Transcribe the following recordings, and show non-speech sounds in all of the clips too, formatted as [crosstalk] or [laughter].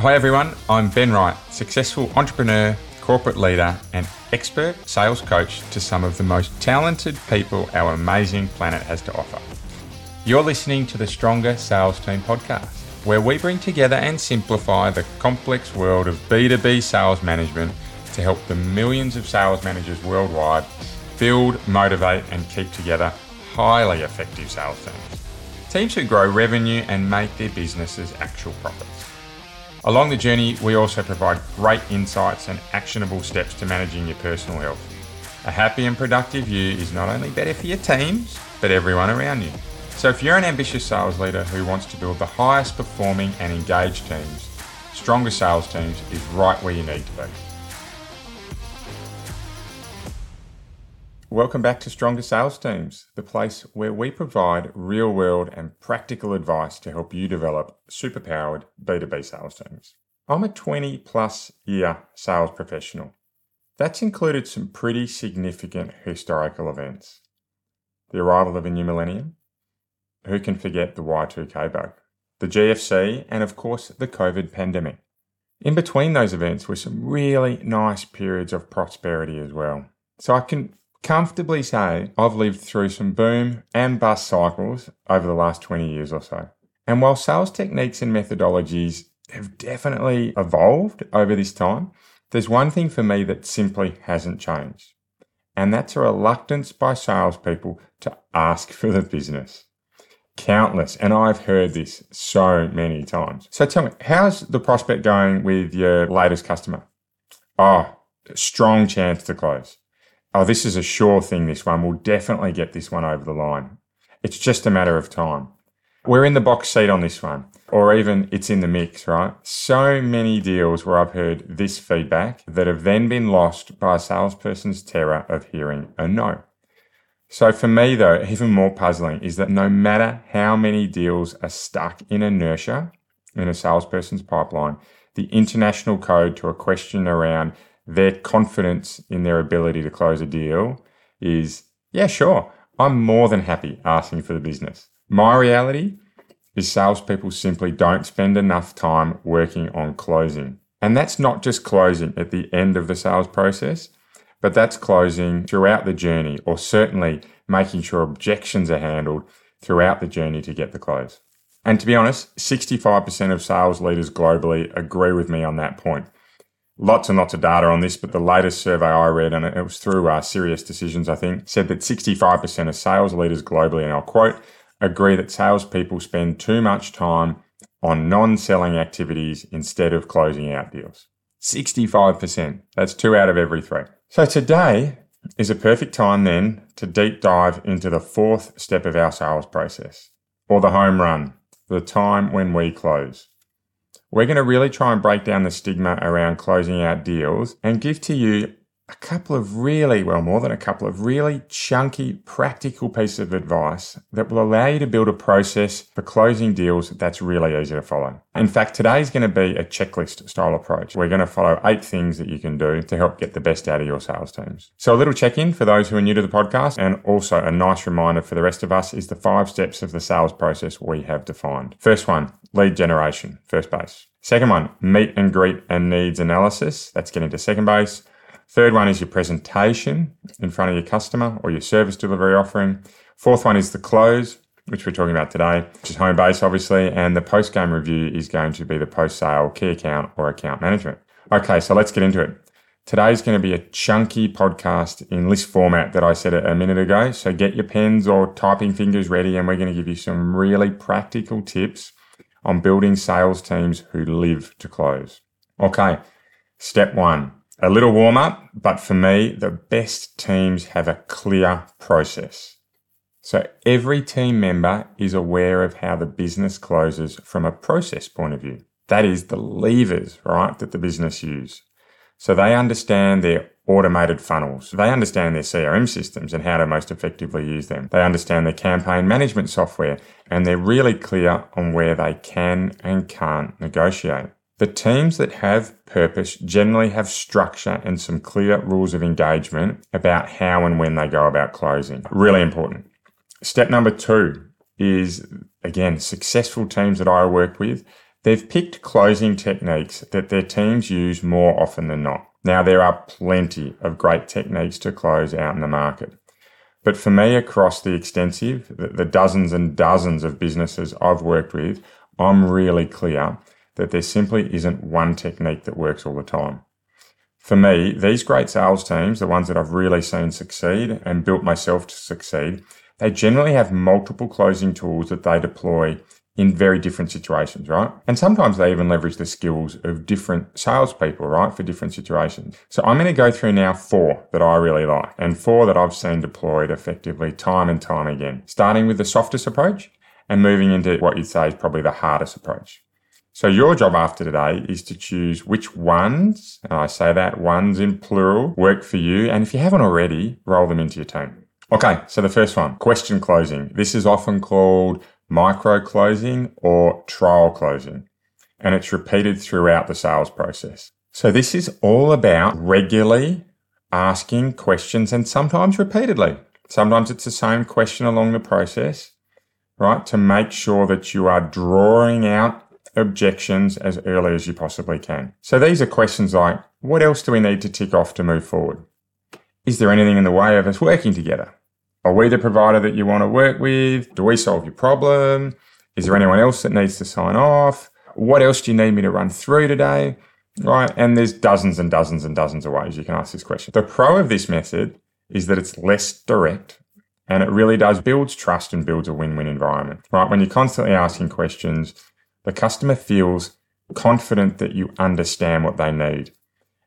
Hi everyone, I'm Ben Wright, successful entrepreneur, corporate leader, and expert sales coach to some of the most talented people our amazing planet has to offer. You're listening to the Stronger Sales Team podcast, where we bring together and simplify the complex world of B2B sales management to help the millions of sales managers worldwide build, motivate, and keep together highly effective sales teams. Teams who grow revenue and make their businesses actual profits. Along the journey, we also provide great insights and actionable steps to managing your personal health. A happy and productive you is not only better for your teams, but everyone around you. So if you're an ambitious sales leader who wants to build the highest performing and engaged teams, Stronger Sales Teams is right where you need to be. Welcome back to Stronger Sales Teams, the place where we provide real world and practical advice to help you develop superpowered B2B sales teams. I'm a 20 plus year sales professional. That's included some pretty significant historical events. The arrival of a new millennium. Who can forget the Y2K bug? The GFC, and of course, the COVID pandemic. In between those events were some really nice periods of prosperity as well. So I can comfortably say I've lived through some boom and bust cycles over the last 20 years or so. And while sales techniques and methodologies have definitely evolved over this time, there's one thing for me that simply hasn't changed. And that's a reluctance by salespeople to ask [laughs] for the business. Countless, and I've heard this so many times. So tell me, how's the prospect going with your latest customer? Oh, strong chance to close oh, this is a sure thing, this one. We'll definitely get this one over the line. It's just a matter of time. We're in the box seat on this one, or even it's in the mix, right? So many deals where I've heard this feedback that have then been lost by a salesperson's terror of hearing a no. So for me, though, even more puzzling is that no matter how many deals are stuck in inertia in a salesperson's pipeline, the international code to a question around their confidence in their ability to close a deal is, yeah, sure, I'm more than happy asking for the business. My reality is salespeople simply don't spend enough time working on closing. And that's not just closing at the end of the sales process, but that's closing throughout the journey, or certainly making sure objections are handled throughout the journey to get the close. And to be honest, 65% of sales leaders globally agree with me on that point lots and lots of data on this, but the latest survey I read, and it was through uh, Sirius Decisions, I think, said that 65% of sales leaders globally, and I'll quote, agree that salespeople spend too much time on non selling activities instead of closing out deals. 65%. That's two out of every three. So today is a perfect time then to deep dive into the fourth step of our sales process, or the home run, the time when we close. We're going to really try and break down the stigma around closing out deals and give to you a couple of really, well, more than a couple of really chunky, practical pieces of advice that will allow you to build a process for closing deals that's really easy to follow. In fact, today is going to be a checklist style approach. We're going to follow eight things that you can do to help get the best out of your sales teams. So a little check in for those who are new to the podcast and also a nice reminder for the rest of us is the five steps of the sales process we have defined. First one, lead generation, first base. Second one, meet and greet and needs analysis. That's getting to second base. Third one is your presentation in front of your customer or your service delivery offering. Fourth one is the close, which we're talking about today, which is home base, obviously. And the post game review is going to be the post sale key account or account management. Okay, so let's get into it. Today's going to be a chunky podcast in list format that I said a minute ago. So get your pens or typing fingers ready, and we're going to give you some really practical tips on building sales teams who live to close. Okay, step one a little warm up, but for me, the best teams have a clear process. So every team member is aware of how the business closes from a process point of view. That is the levers, right, that the business use. So they understand their automated funnels. They understand their CRM systems and how to most effectively use them. They understand their campaign management software and they're really clear on where they can and can't negotiate. The teams that have purpose generally have structure and some clear rules of engagement about how and when they go about closing. Really important. Step number two is again, successful teams that I work with, They've picked closing techniques that their teams use more often than not. Now, there are plenty of great techniques to close out in the market. But for me, across the extensive, the, dozens and dozens of businesses I've worked with, I'm really clear that there simply isn't one technique that works all the time. For me, these great sales teams, the ones that I've really seen succeed and built myself to succeed, they generally have multiple closing tools that they deploy in very different situations, right? And sometimes they even leverage the skills of different salespeople, right, for different situations. So I'm going to go through now four that I really like and four that I've seen deployed effectively time and time again, starting with the softest approach and moving into what you'd say is probably the hardest approach. So your job after today is to choose which ones, and I say that ones in plural, work for you. And if you haven't already, roll them into your team. Okay, so the first one, question closing. This is often called micro closing or trial closing, and it's repeated throughout the sales process. So this is all about regularly asking questions and sometimes repeatedly. Sometimes it's the same question along the process, right? To make sure that you are drawing out objections as early as you possibly can. So these are questions like, what else do we need to tick off to move forward? Is there anything in the way of us working together? Are we the provider that you want to work with? Do we solve your problem? Is there anyone else that needs to sign off? What else do you need me to run through today? Right. And there's dozens and dozens and dozens of ways you can ask this question. The pro of this method is that it's less direct and it really does builds trust and builds a win-win environment. Right. When you're constantly asking questions, the customer feels confident that you understand what they need.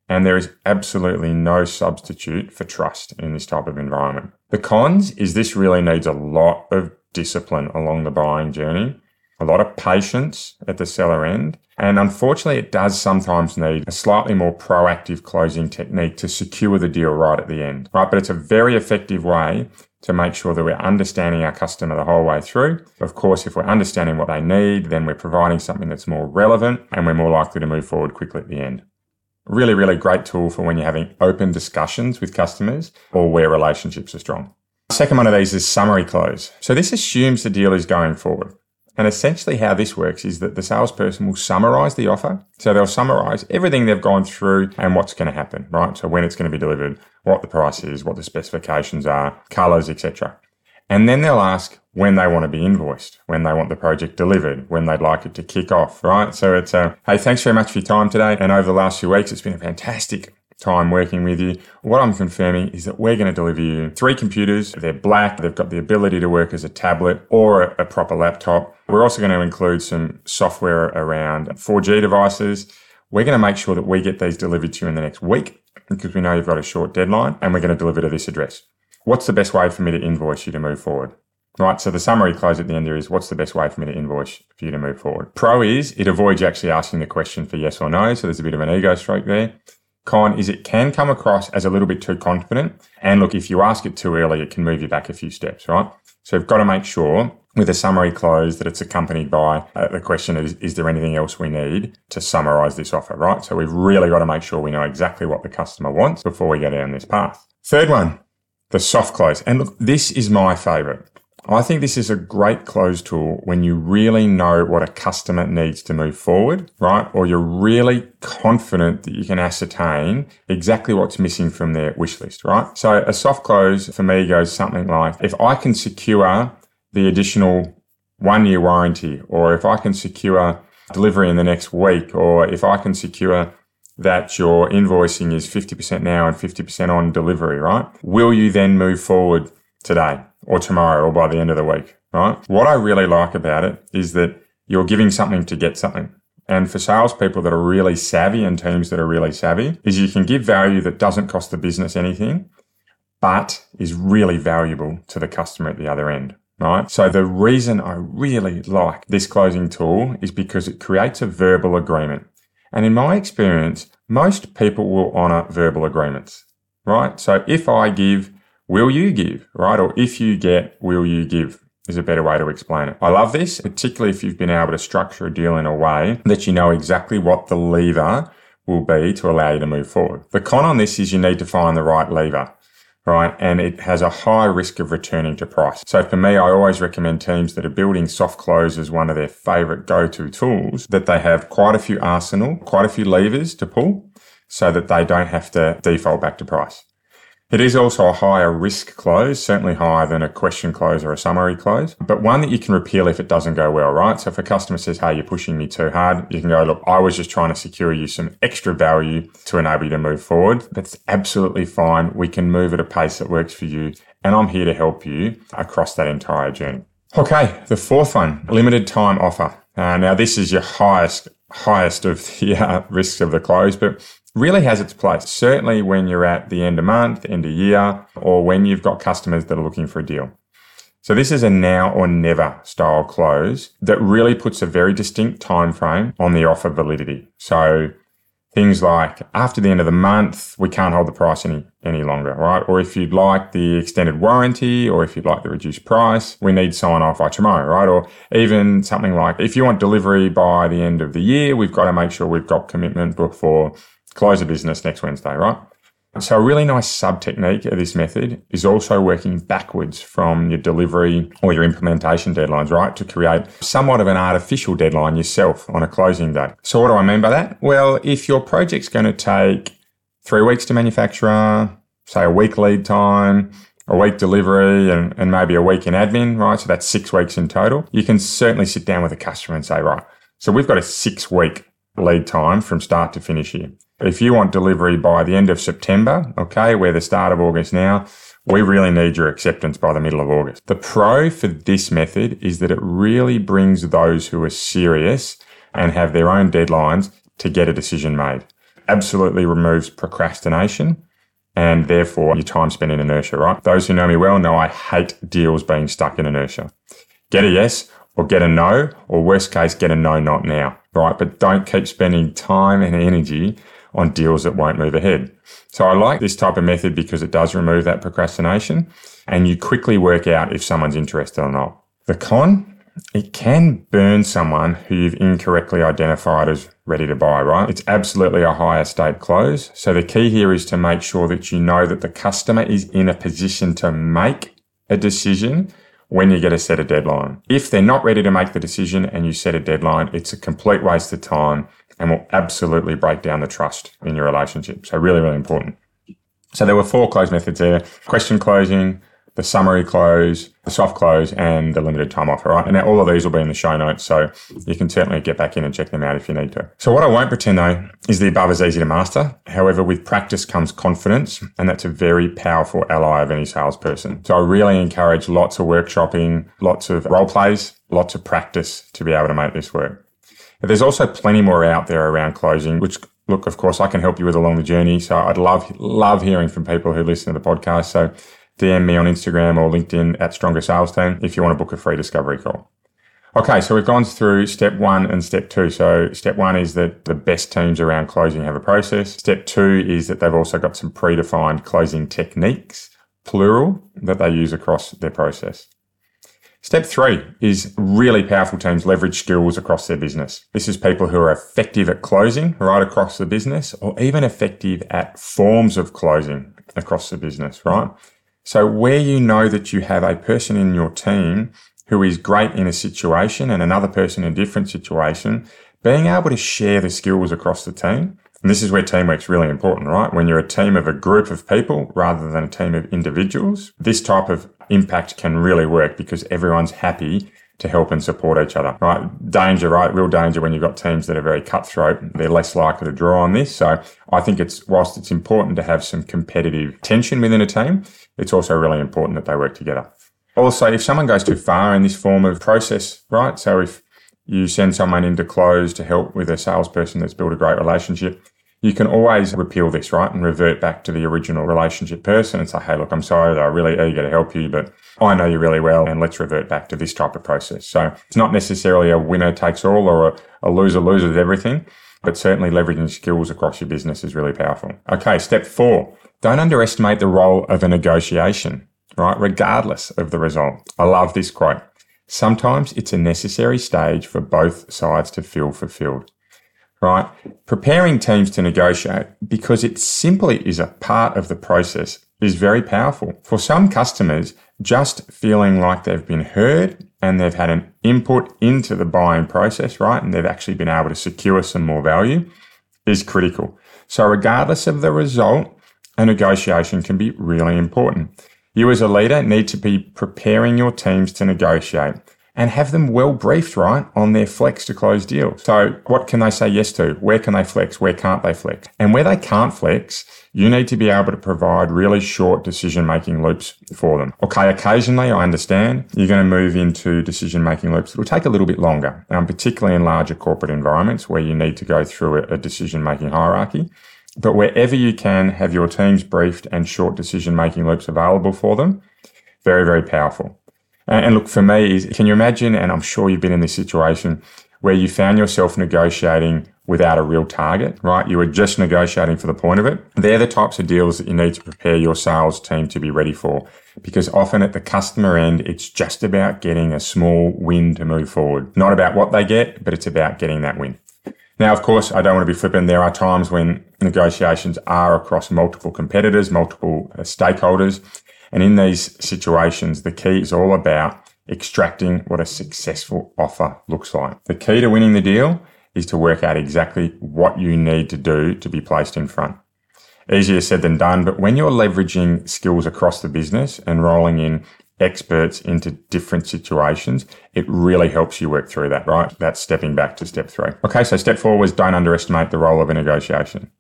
And there is absolutely no substitute for trust in this type of environment. The cons is this really needs a lot of discipline along the buying journey, a lot of patience at the seller end. And unfortunately, it does sometimes need a slightly more proactive closing technique to secure the deal right at the end, right? But it's a very effective way to make sure that we're understanding our customer the whole way through. Of course, if we're understanding what they need, then we're providing something that's more relevant and we're more likely to move forward quickly at the end. Really, really great tool for when you're having open discussions with customers or where relationships are strong. Second one of these is summary close. So this assumes the deal is going forward. And essentially how this works is that the salesperson will summarize the offer. So they'll summarize everything they've gone through and what's going to happen, right? So when it's going to be delivered, what the price is, what the specifications are, colors, etc. And then they'll ask when they want to be invoiced, when they want the project delivered, when they'd like it to kick off, right? So it's a, hey, thanks very much for your time today. And over the last few weeks, it's been a fantastic time working with you. What I'm confirming is that we're going to deliver you three computers. They're black. They've got the ability to work as a tablet or a, proper laptop. We're also going to include some software around 4G devices. We're going to make sure that we get these delivered to you in the next week because we know you've got a short deadline and we're going to deliver to this address. What's the best way for me to invoice you to move forward? Right, so the summary close at the end there is what's the best way for me to invoice for you to move forward? Pro is it avoids actually asking the question for yes or no, so there's a bit of an ego stroke there. Con is it can come across as a little bit too confident. And look, if you ask it too early, it can move you back a few steps, right? So you've got to make sure with a summary close that it's accompanied by uh, the question is, is there anything else we need to summarize this offer, right? So we've really got to make sure we know exactly what the customer wants before we go down this path. Third one, the soft close. And look, this is my favorite. I think this is a great close tool when you really know what a customer needs to move forward, right? Or you're really confident that you can ascertain exactly what's missing from their wish list, right? So a soft close for me goes something like if I can secure the additional one year warranty, or if I can secure delivery in the next week, or if I can secure that your invoicing is 50% now and 50% on delivery, right? Will you then move forward today or tomorrow or by the end of the week, right? What I really like about it is that you're giving something to get something. And for salespeople that are really savvy and teams that are really savvy, is you can give value that doesn't cost the business anything, but is really valuable to the customer at the other end. Right. So the reason I really like this closing tool is because it creates a verbal agreement. And in my experience, most people will honor verbal agreements. Right. So if I give will you give, right? Or if you get, will you give? Is a better way to explain it. I love this, particularly if you've been able to structure a deal in a way that you know exactly what the lever will be to allow you to move forward. The con on this is you need to find the right lever. right? And it has a high risk of returning to price. So for me, I always recommend teams that are building soft close as one of their favorite go-to tools that they have quite a few arsenal, quite a few levers to pull so that they don't have to default back to price. It is also a higher risk close, certainly higher than a question close or a summary close, but one that you can repeal if it doesn't go well, right? So if a customer says, Hey, you're pushing me too hard, you can go, look, I was just trying to secure you some extra value to enable you to move forward. That's absolutely fine. We can move at a pace that works for you. And I'm here to help you across that entire journey. Okay. The fourth one, limited time offer. Uh, now this is your highest, highest of the [laughs] uh, risks of the close, but really has its place. Certainly when you're at the end of month, end of year, or when you've got customers that are looking for a deal. So this is a now or never style close that really puts a very distinct time frame on the offer validity. So things like after the end of the month, we can't hold the price any, any longer, right? Or if you'd like the extended warranty or if you'd like the reduced price, we need sign off by tomorrow, right? Or even something like if you want delivery by the end of the year, we've got to make sure we've got commitment before close the business next Wednesday, right? So a really nice sub technique of this method is also working backwards from your delivery or your implementation deadlines, right? To create somewhat of an artificial deadline yourself on a closing date. So what do I mean by that? Well, if your project's going to take three weeks to manufacture, say a week lead time, a week delivery and, and maybe a week in admin, right? So that's six weeks in total. You can certainly sit down with a customer and say, right, so we've got a six week lead time from start to finish here. If you want delivery by the end of September, okay, we're the start of August now, we really need your acceptance by the middle of August. The pro for this method is that it really brings those who are serious and have their own deadlines to get a decision made. Absolutely removes procrastination and therefore your time spent in inertia, right? Those who know me well know I hate deals being stuck in inertia. Get a yes or get a no, or worst case, get a no, not now, right? But don't keep spending time and energy on deals that won't move ahead. So I like this type of method because it does remove that procrastination and you quickly work out if someone's interested or not. The con, it can burn someone who you've incorrectly identified as ready to buy, right? It's absolutely a higher state close. So the key here is to make sure that you know that the customer is in a position to make a decision when you get a set a deadline. If they're not ready to make the decision and you set a deadline, it's a complete waste of time and will absolutely break down the trust in your relationship. So really, really important. So there were four close methods there. Question closing, the summary close, the soft close, and the limited time offer, right? And all of these will be in the show notes, so you can certainly get back in and check them out if you need to. So what I won't pretend though is the above is easy to master. However, with practice comes confidence, and that's a very powerful ally of any salesperson. So I really encourage lots of workshopping, lots of role plays, lots of practice to be able to make this work. There's also plenty more out there around closing, which look, of course, I can help you with along the journey. So I'd love, love hearing from people who listen to the podcast. So DM me on Instagram or LinkedIn at Stronger Sales Team if you want to book a free discovery call. Okay, so we've gone through step one and step two. So step one is that the best teams around closing have a process. Step two is that they've also got some predefined closing techniques, plural, that they use across their process. Step three is really powerful teams leverage skills across their business. This is people who are effective at closing right across the business or even effective at forms of closing across the business, right? So where you know that you have a person in your team who is great in a situation and another person in a different situation, being able to share the skills across the team. And this is where teamwork's really important, right? When you're a team of a group of people rather than a team of individuals, this type of impact can really work because everyone's happy to help and support each other, right? Danger, right? Real danger when you've got teams that are very cutthroat. They're less likely to draw on this. So I think it's, whilst it's important to have some competitive tension within a team, it's also really important that they work together. Also, if someone goes too far in this form of process, right? So if you send someone into close to help with a salesperson that's built a great relationship, you can always repeal this, right? And revert back to the original relationship person and say, Hey, look, I'm sorry. They're really eager to help you, but I know you really well. And let's revert back to this type of process. So it's not necessarily a winner takes all or a, a loser loses everything, but certainly leveraging skills across your business is really powerful. Okay. Step four. Don't underestimate the role of a negotiation, right? Regardless of the result. I love this quote. Sometimes it's a necessary stage for both sides to feel fulfilled right? Preparing teams to negotiate because it simply is a part of the process is very powerful. For some customers, just feeling like they've been heard and they've had an input into the buying process, right? And they've actually been able to secure some more value is critical. So regardless of the result, a negotiation can be really important. You as a leader need to be preparing your teams to negotiate and have them well briefed, right, on their flex to close deals. So what can they say yes to? Where can they flex? Where can't they flex? And where they can't flex, you need to be able to provide really short decision making loops for them. Okay, occasionally I understand you're going to move into decision making loops. It'll take a little bit longer, um, particularly in larger corporate environments where you need to go through a, a decision making hierarchy. But wherever you can have your teams briefed and short decision making loops available for them, very, very powerful. And look, for me, is can you imagine, and I'm sure you've been in this situation where you found yourself negotiating without a real target, right? You were just negotiating for the point of it. They're the types of deals that you need to prepare your sales team to be ready for because often at the customer end, it's just about getting a small win to move forward. Not about what they get, but it's about getting that win. Now, of course, I don't want to be flippant. There are times when negotiations are across multiple competitors, multiple uh, stakeholders. And in these situations, the key is all about extracting what a successful offer looks like. The key to winning the deal is to work out exactly what you need to do to be placed in front. Easier said than done, but when you're leveraging skills across the business and rolling in experts into different situations, it really helps you work through that, right? That's stepping back to step three. Okay, so step four was don't underestimate the role of a negotiation.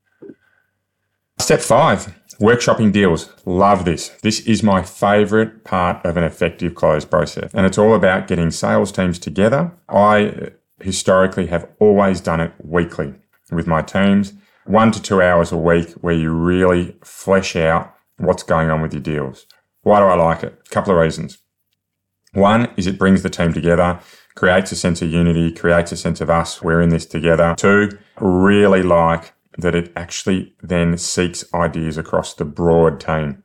Step five, Workshopping deals. Love this. This is my favorite part of an effective close process. And it's all about getting sales teams together. I uh, historically have always done it weekly with my teams, one to two hours a week where you really flesh out what's going on with your deals. Why do I like it? A couple of reasons. One is it brings the team together, creates a sense of unity, creates a sense of us, we're in this together. Two, really like that it actually then seeks ideas across the broad team.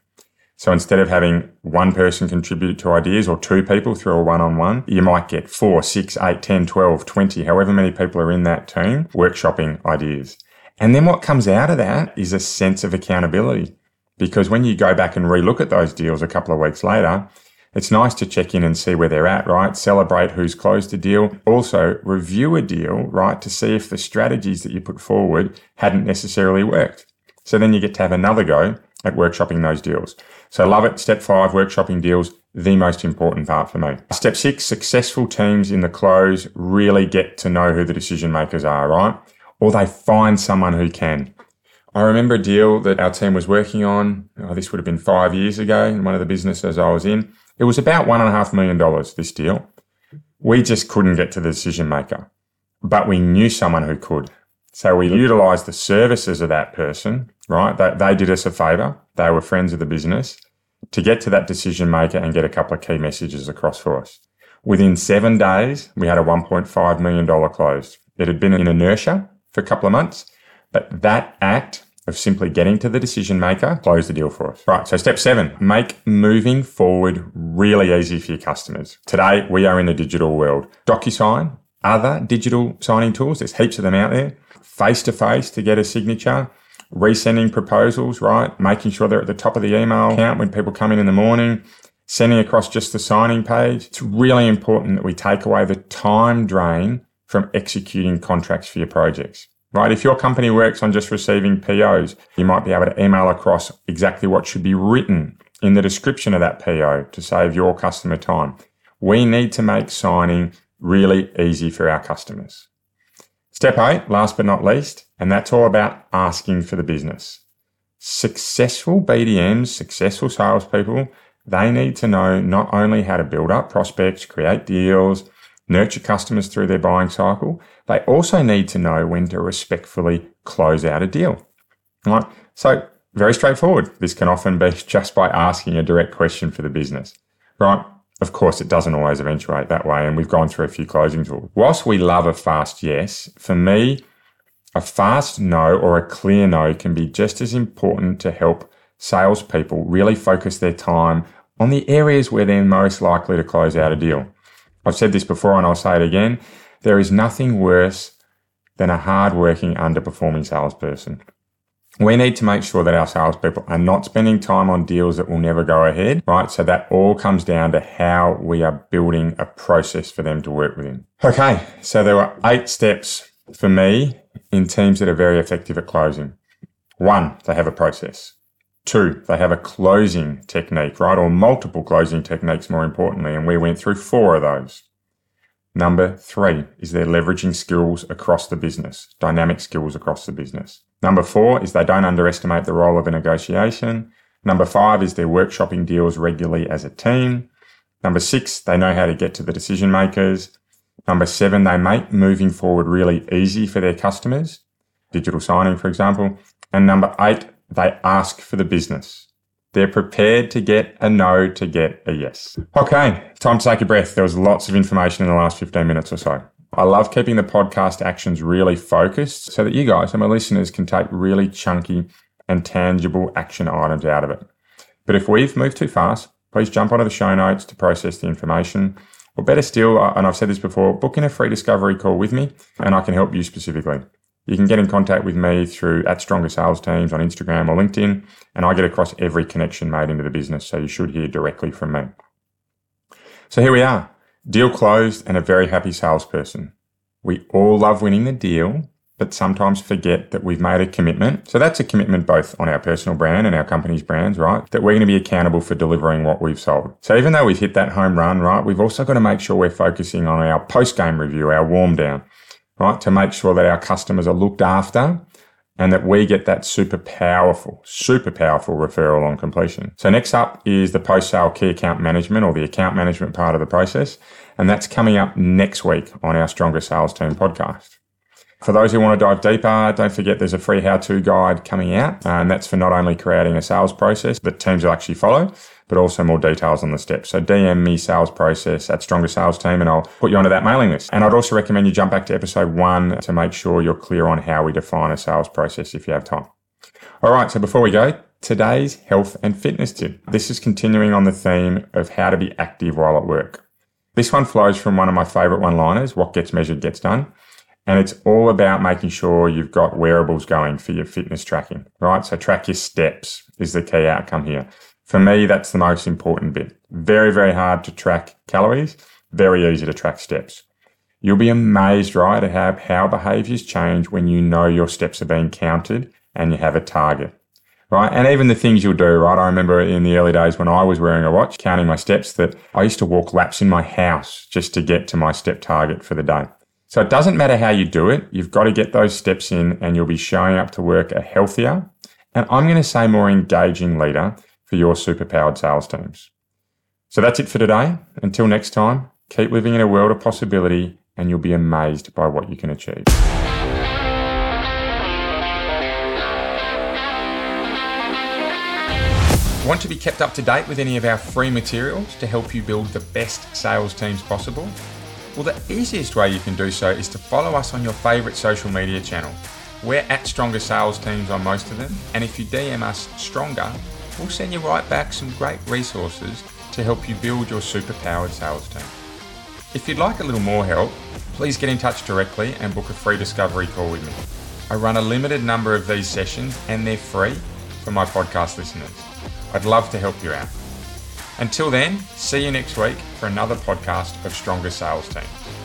So instead of having one person contribute to ideas or two people through a one-on-one, you might get four, six, eight, 10, 12, 20, however many people are in that team workshopping ideas. And then what comes out of that is a sense of accountability. Because when you go back and relook at those deals a couple of weeks later, it's nice to check in and see where they're at, right? Celebrate who's closed a deal. Also, review a deal, right? To see if the strategies that you put forward hadn't necessarily worked. So then you get to have another go at workshopping those deals. So love it. Step five, workshopping deals, the most important part for me. Step six, successful teams in the close really get to know who the decision makers are, right? Or they find someone who can. I remember a deal that our team was working on. Oh, this would have been five years ago in one of the businesses I was in. It was about one and a half million dollars, this deal. We just couldn't get to the decision maker, but we knew someone who could. So we utilized the services of that person, right? They, they did us a favor. They were friends of the business to get to that decision maker and get a couple of key messages across for us. Within seven days, we had a $1.5 million closed. It had been in inertia for a couple of months, but that act of simply getting to the decision maker, close the deal for us. Right. So step seven, make moving forward really easy for your customers. Today, we are in the digital world. DocuSign, other digital signing tools, there's heaps of them out there. Face to face to get a signature, resending proposals, right? Making sure they're at the top of the email account when people come in in the morning, sending across just the signing page. It's really important that we take away the time drain from executing contracts for your projects right? If your company works on just receiving POs, you might be able to email across exactly what should be written in the description of that PO to save your customer time. We need to make signing really easy for our customers. Step eight, last but not least, and that's all about asking for the business. Successful BDMs, successful salespeople, they need to know not only how to build up prospects, create deals, nurture customers through their buying cycle, they also need to know when to respectfully close out a deal. Right? So very straightforward. This can often be [laughs] just by asking a direct question for the business. Right? Of course, it doesn't always eventuate that way, and we've gone through a few closing tools. Whilst we love a fast yes, for me, a fast no or a clear no can be just as important to help salespeople really focus their time on the areas where they're most likely to close out a deal. I've said this before and I'll say it again. There is nothing worse than a hard-working, underperforming salesperson. We need to make sure that our salespeople are not spending time on deals that will never go ahead, right? So that all comes down to how we are building a process for them to work within. Okay, so there were eight steps for me in teams that are very effective at closing. One, they have a process. Two, they have a closing technique, right? Or multiple closing techniques, more importantly. And we went through four of those. Number three is they're leveraging skills across the business, dynamic skills across the business. Number four is they don't underestimate the role of a negotiation. Number five is they're workshopping deals regularly as a team. Number six, they know how to get to the decision makers. Number seven, they make moving forward really easy for their customers, digital signing, for example. And number eight, they ask for the business. They're prepared to get a no to get a yes. Okay, time to take a breath. There was lots of information in the last 15 minutes or so. I love keeping the podcast actions really focused so that you guys and my listeners can take really chunky and tangible action items out of it. But if we've moved too fast, please jump onto the show notes to process the information. Or better still, and I've said this before, book in a free discovery call with me and I can help you specifically. You can get in contact with me through at Stronger Sales Teams on Instagram or LinkedIn, and I get across every connection made into the business, so you should hear directly from me. So here we are, deal closed and a very happy salesperson. We all love winning the deal, but sometimes forget that we've made a commitment. So that's a commitment both on our personal brand and our company's brands, right? That we're going to be accountable for delivering what we've sold. So even though we've hit that home run, right, we've also got to make sure we're focusing on our post game review, our warm down right? To make sure that our customers are looked after and that we get that super powerful, super powerful referral on completion. So next up is the post sale key account management or the account management part of the process. And that's coming up next week on our Stronger Sales Team podcast. For those who want to dive deeper, don't forget there's a free how to guide coming out. And that's for not only creating a sales process that teams will actually follow, but also more details on the steps. So DM me sales process at Stronger Sales Team and I'll put you onto that mailing list. And I'd also recommend you jump back to episode one to make sure you're clear on how we define a sales process if you have time. All right. So before we go, today's health and fitness tip. This is continuing on the theme of how to be active while at work. This one flows from one of my favorite one liners, what gets measured gets done. And it's all about making sure you've got wearables going for your fitness tracking, right? So track your steps is the key outcome here. For me, that's the most important bit. Very, very hard to track calories, very easy to track steps. You'll be amazed, right, at how, how behaviors change when you know your steps are being counted and you have a target, right? And even the things you'll do, right? I remember in the early days when I was wearing a watch, counting my steps, that I used to walk laps in my house just to get to my step target for the day. So it doesn't matter how you do it. You've got to get those steps in and you'll be showing up to work a healthier and I'm going to say more engaging leader for your superpowered sales teams. So that's it for today. Until next time, keep living in a world of possibility and you'll be amazed by what you can achieve. Want to be kept up to date with any of our free materials to help you build the best sales teams possible? Well, the easiest way you can do so is to follow us on your favourite social media channel. We're at Stronger Sales Teams on most of them, and if you DM us Stronger, we'll send you right back some great resources to help you build your superpowered sales team. If you'd like a little more help, please get in touch directly and book a free discovery call with me. I run a limited number of these sessions and they're free for my podcast listeners. I'd love to help you out. Until then, see you next week for another podcast of Stronger Sales Teams.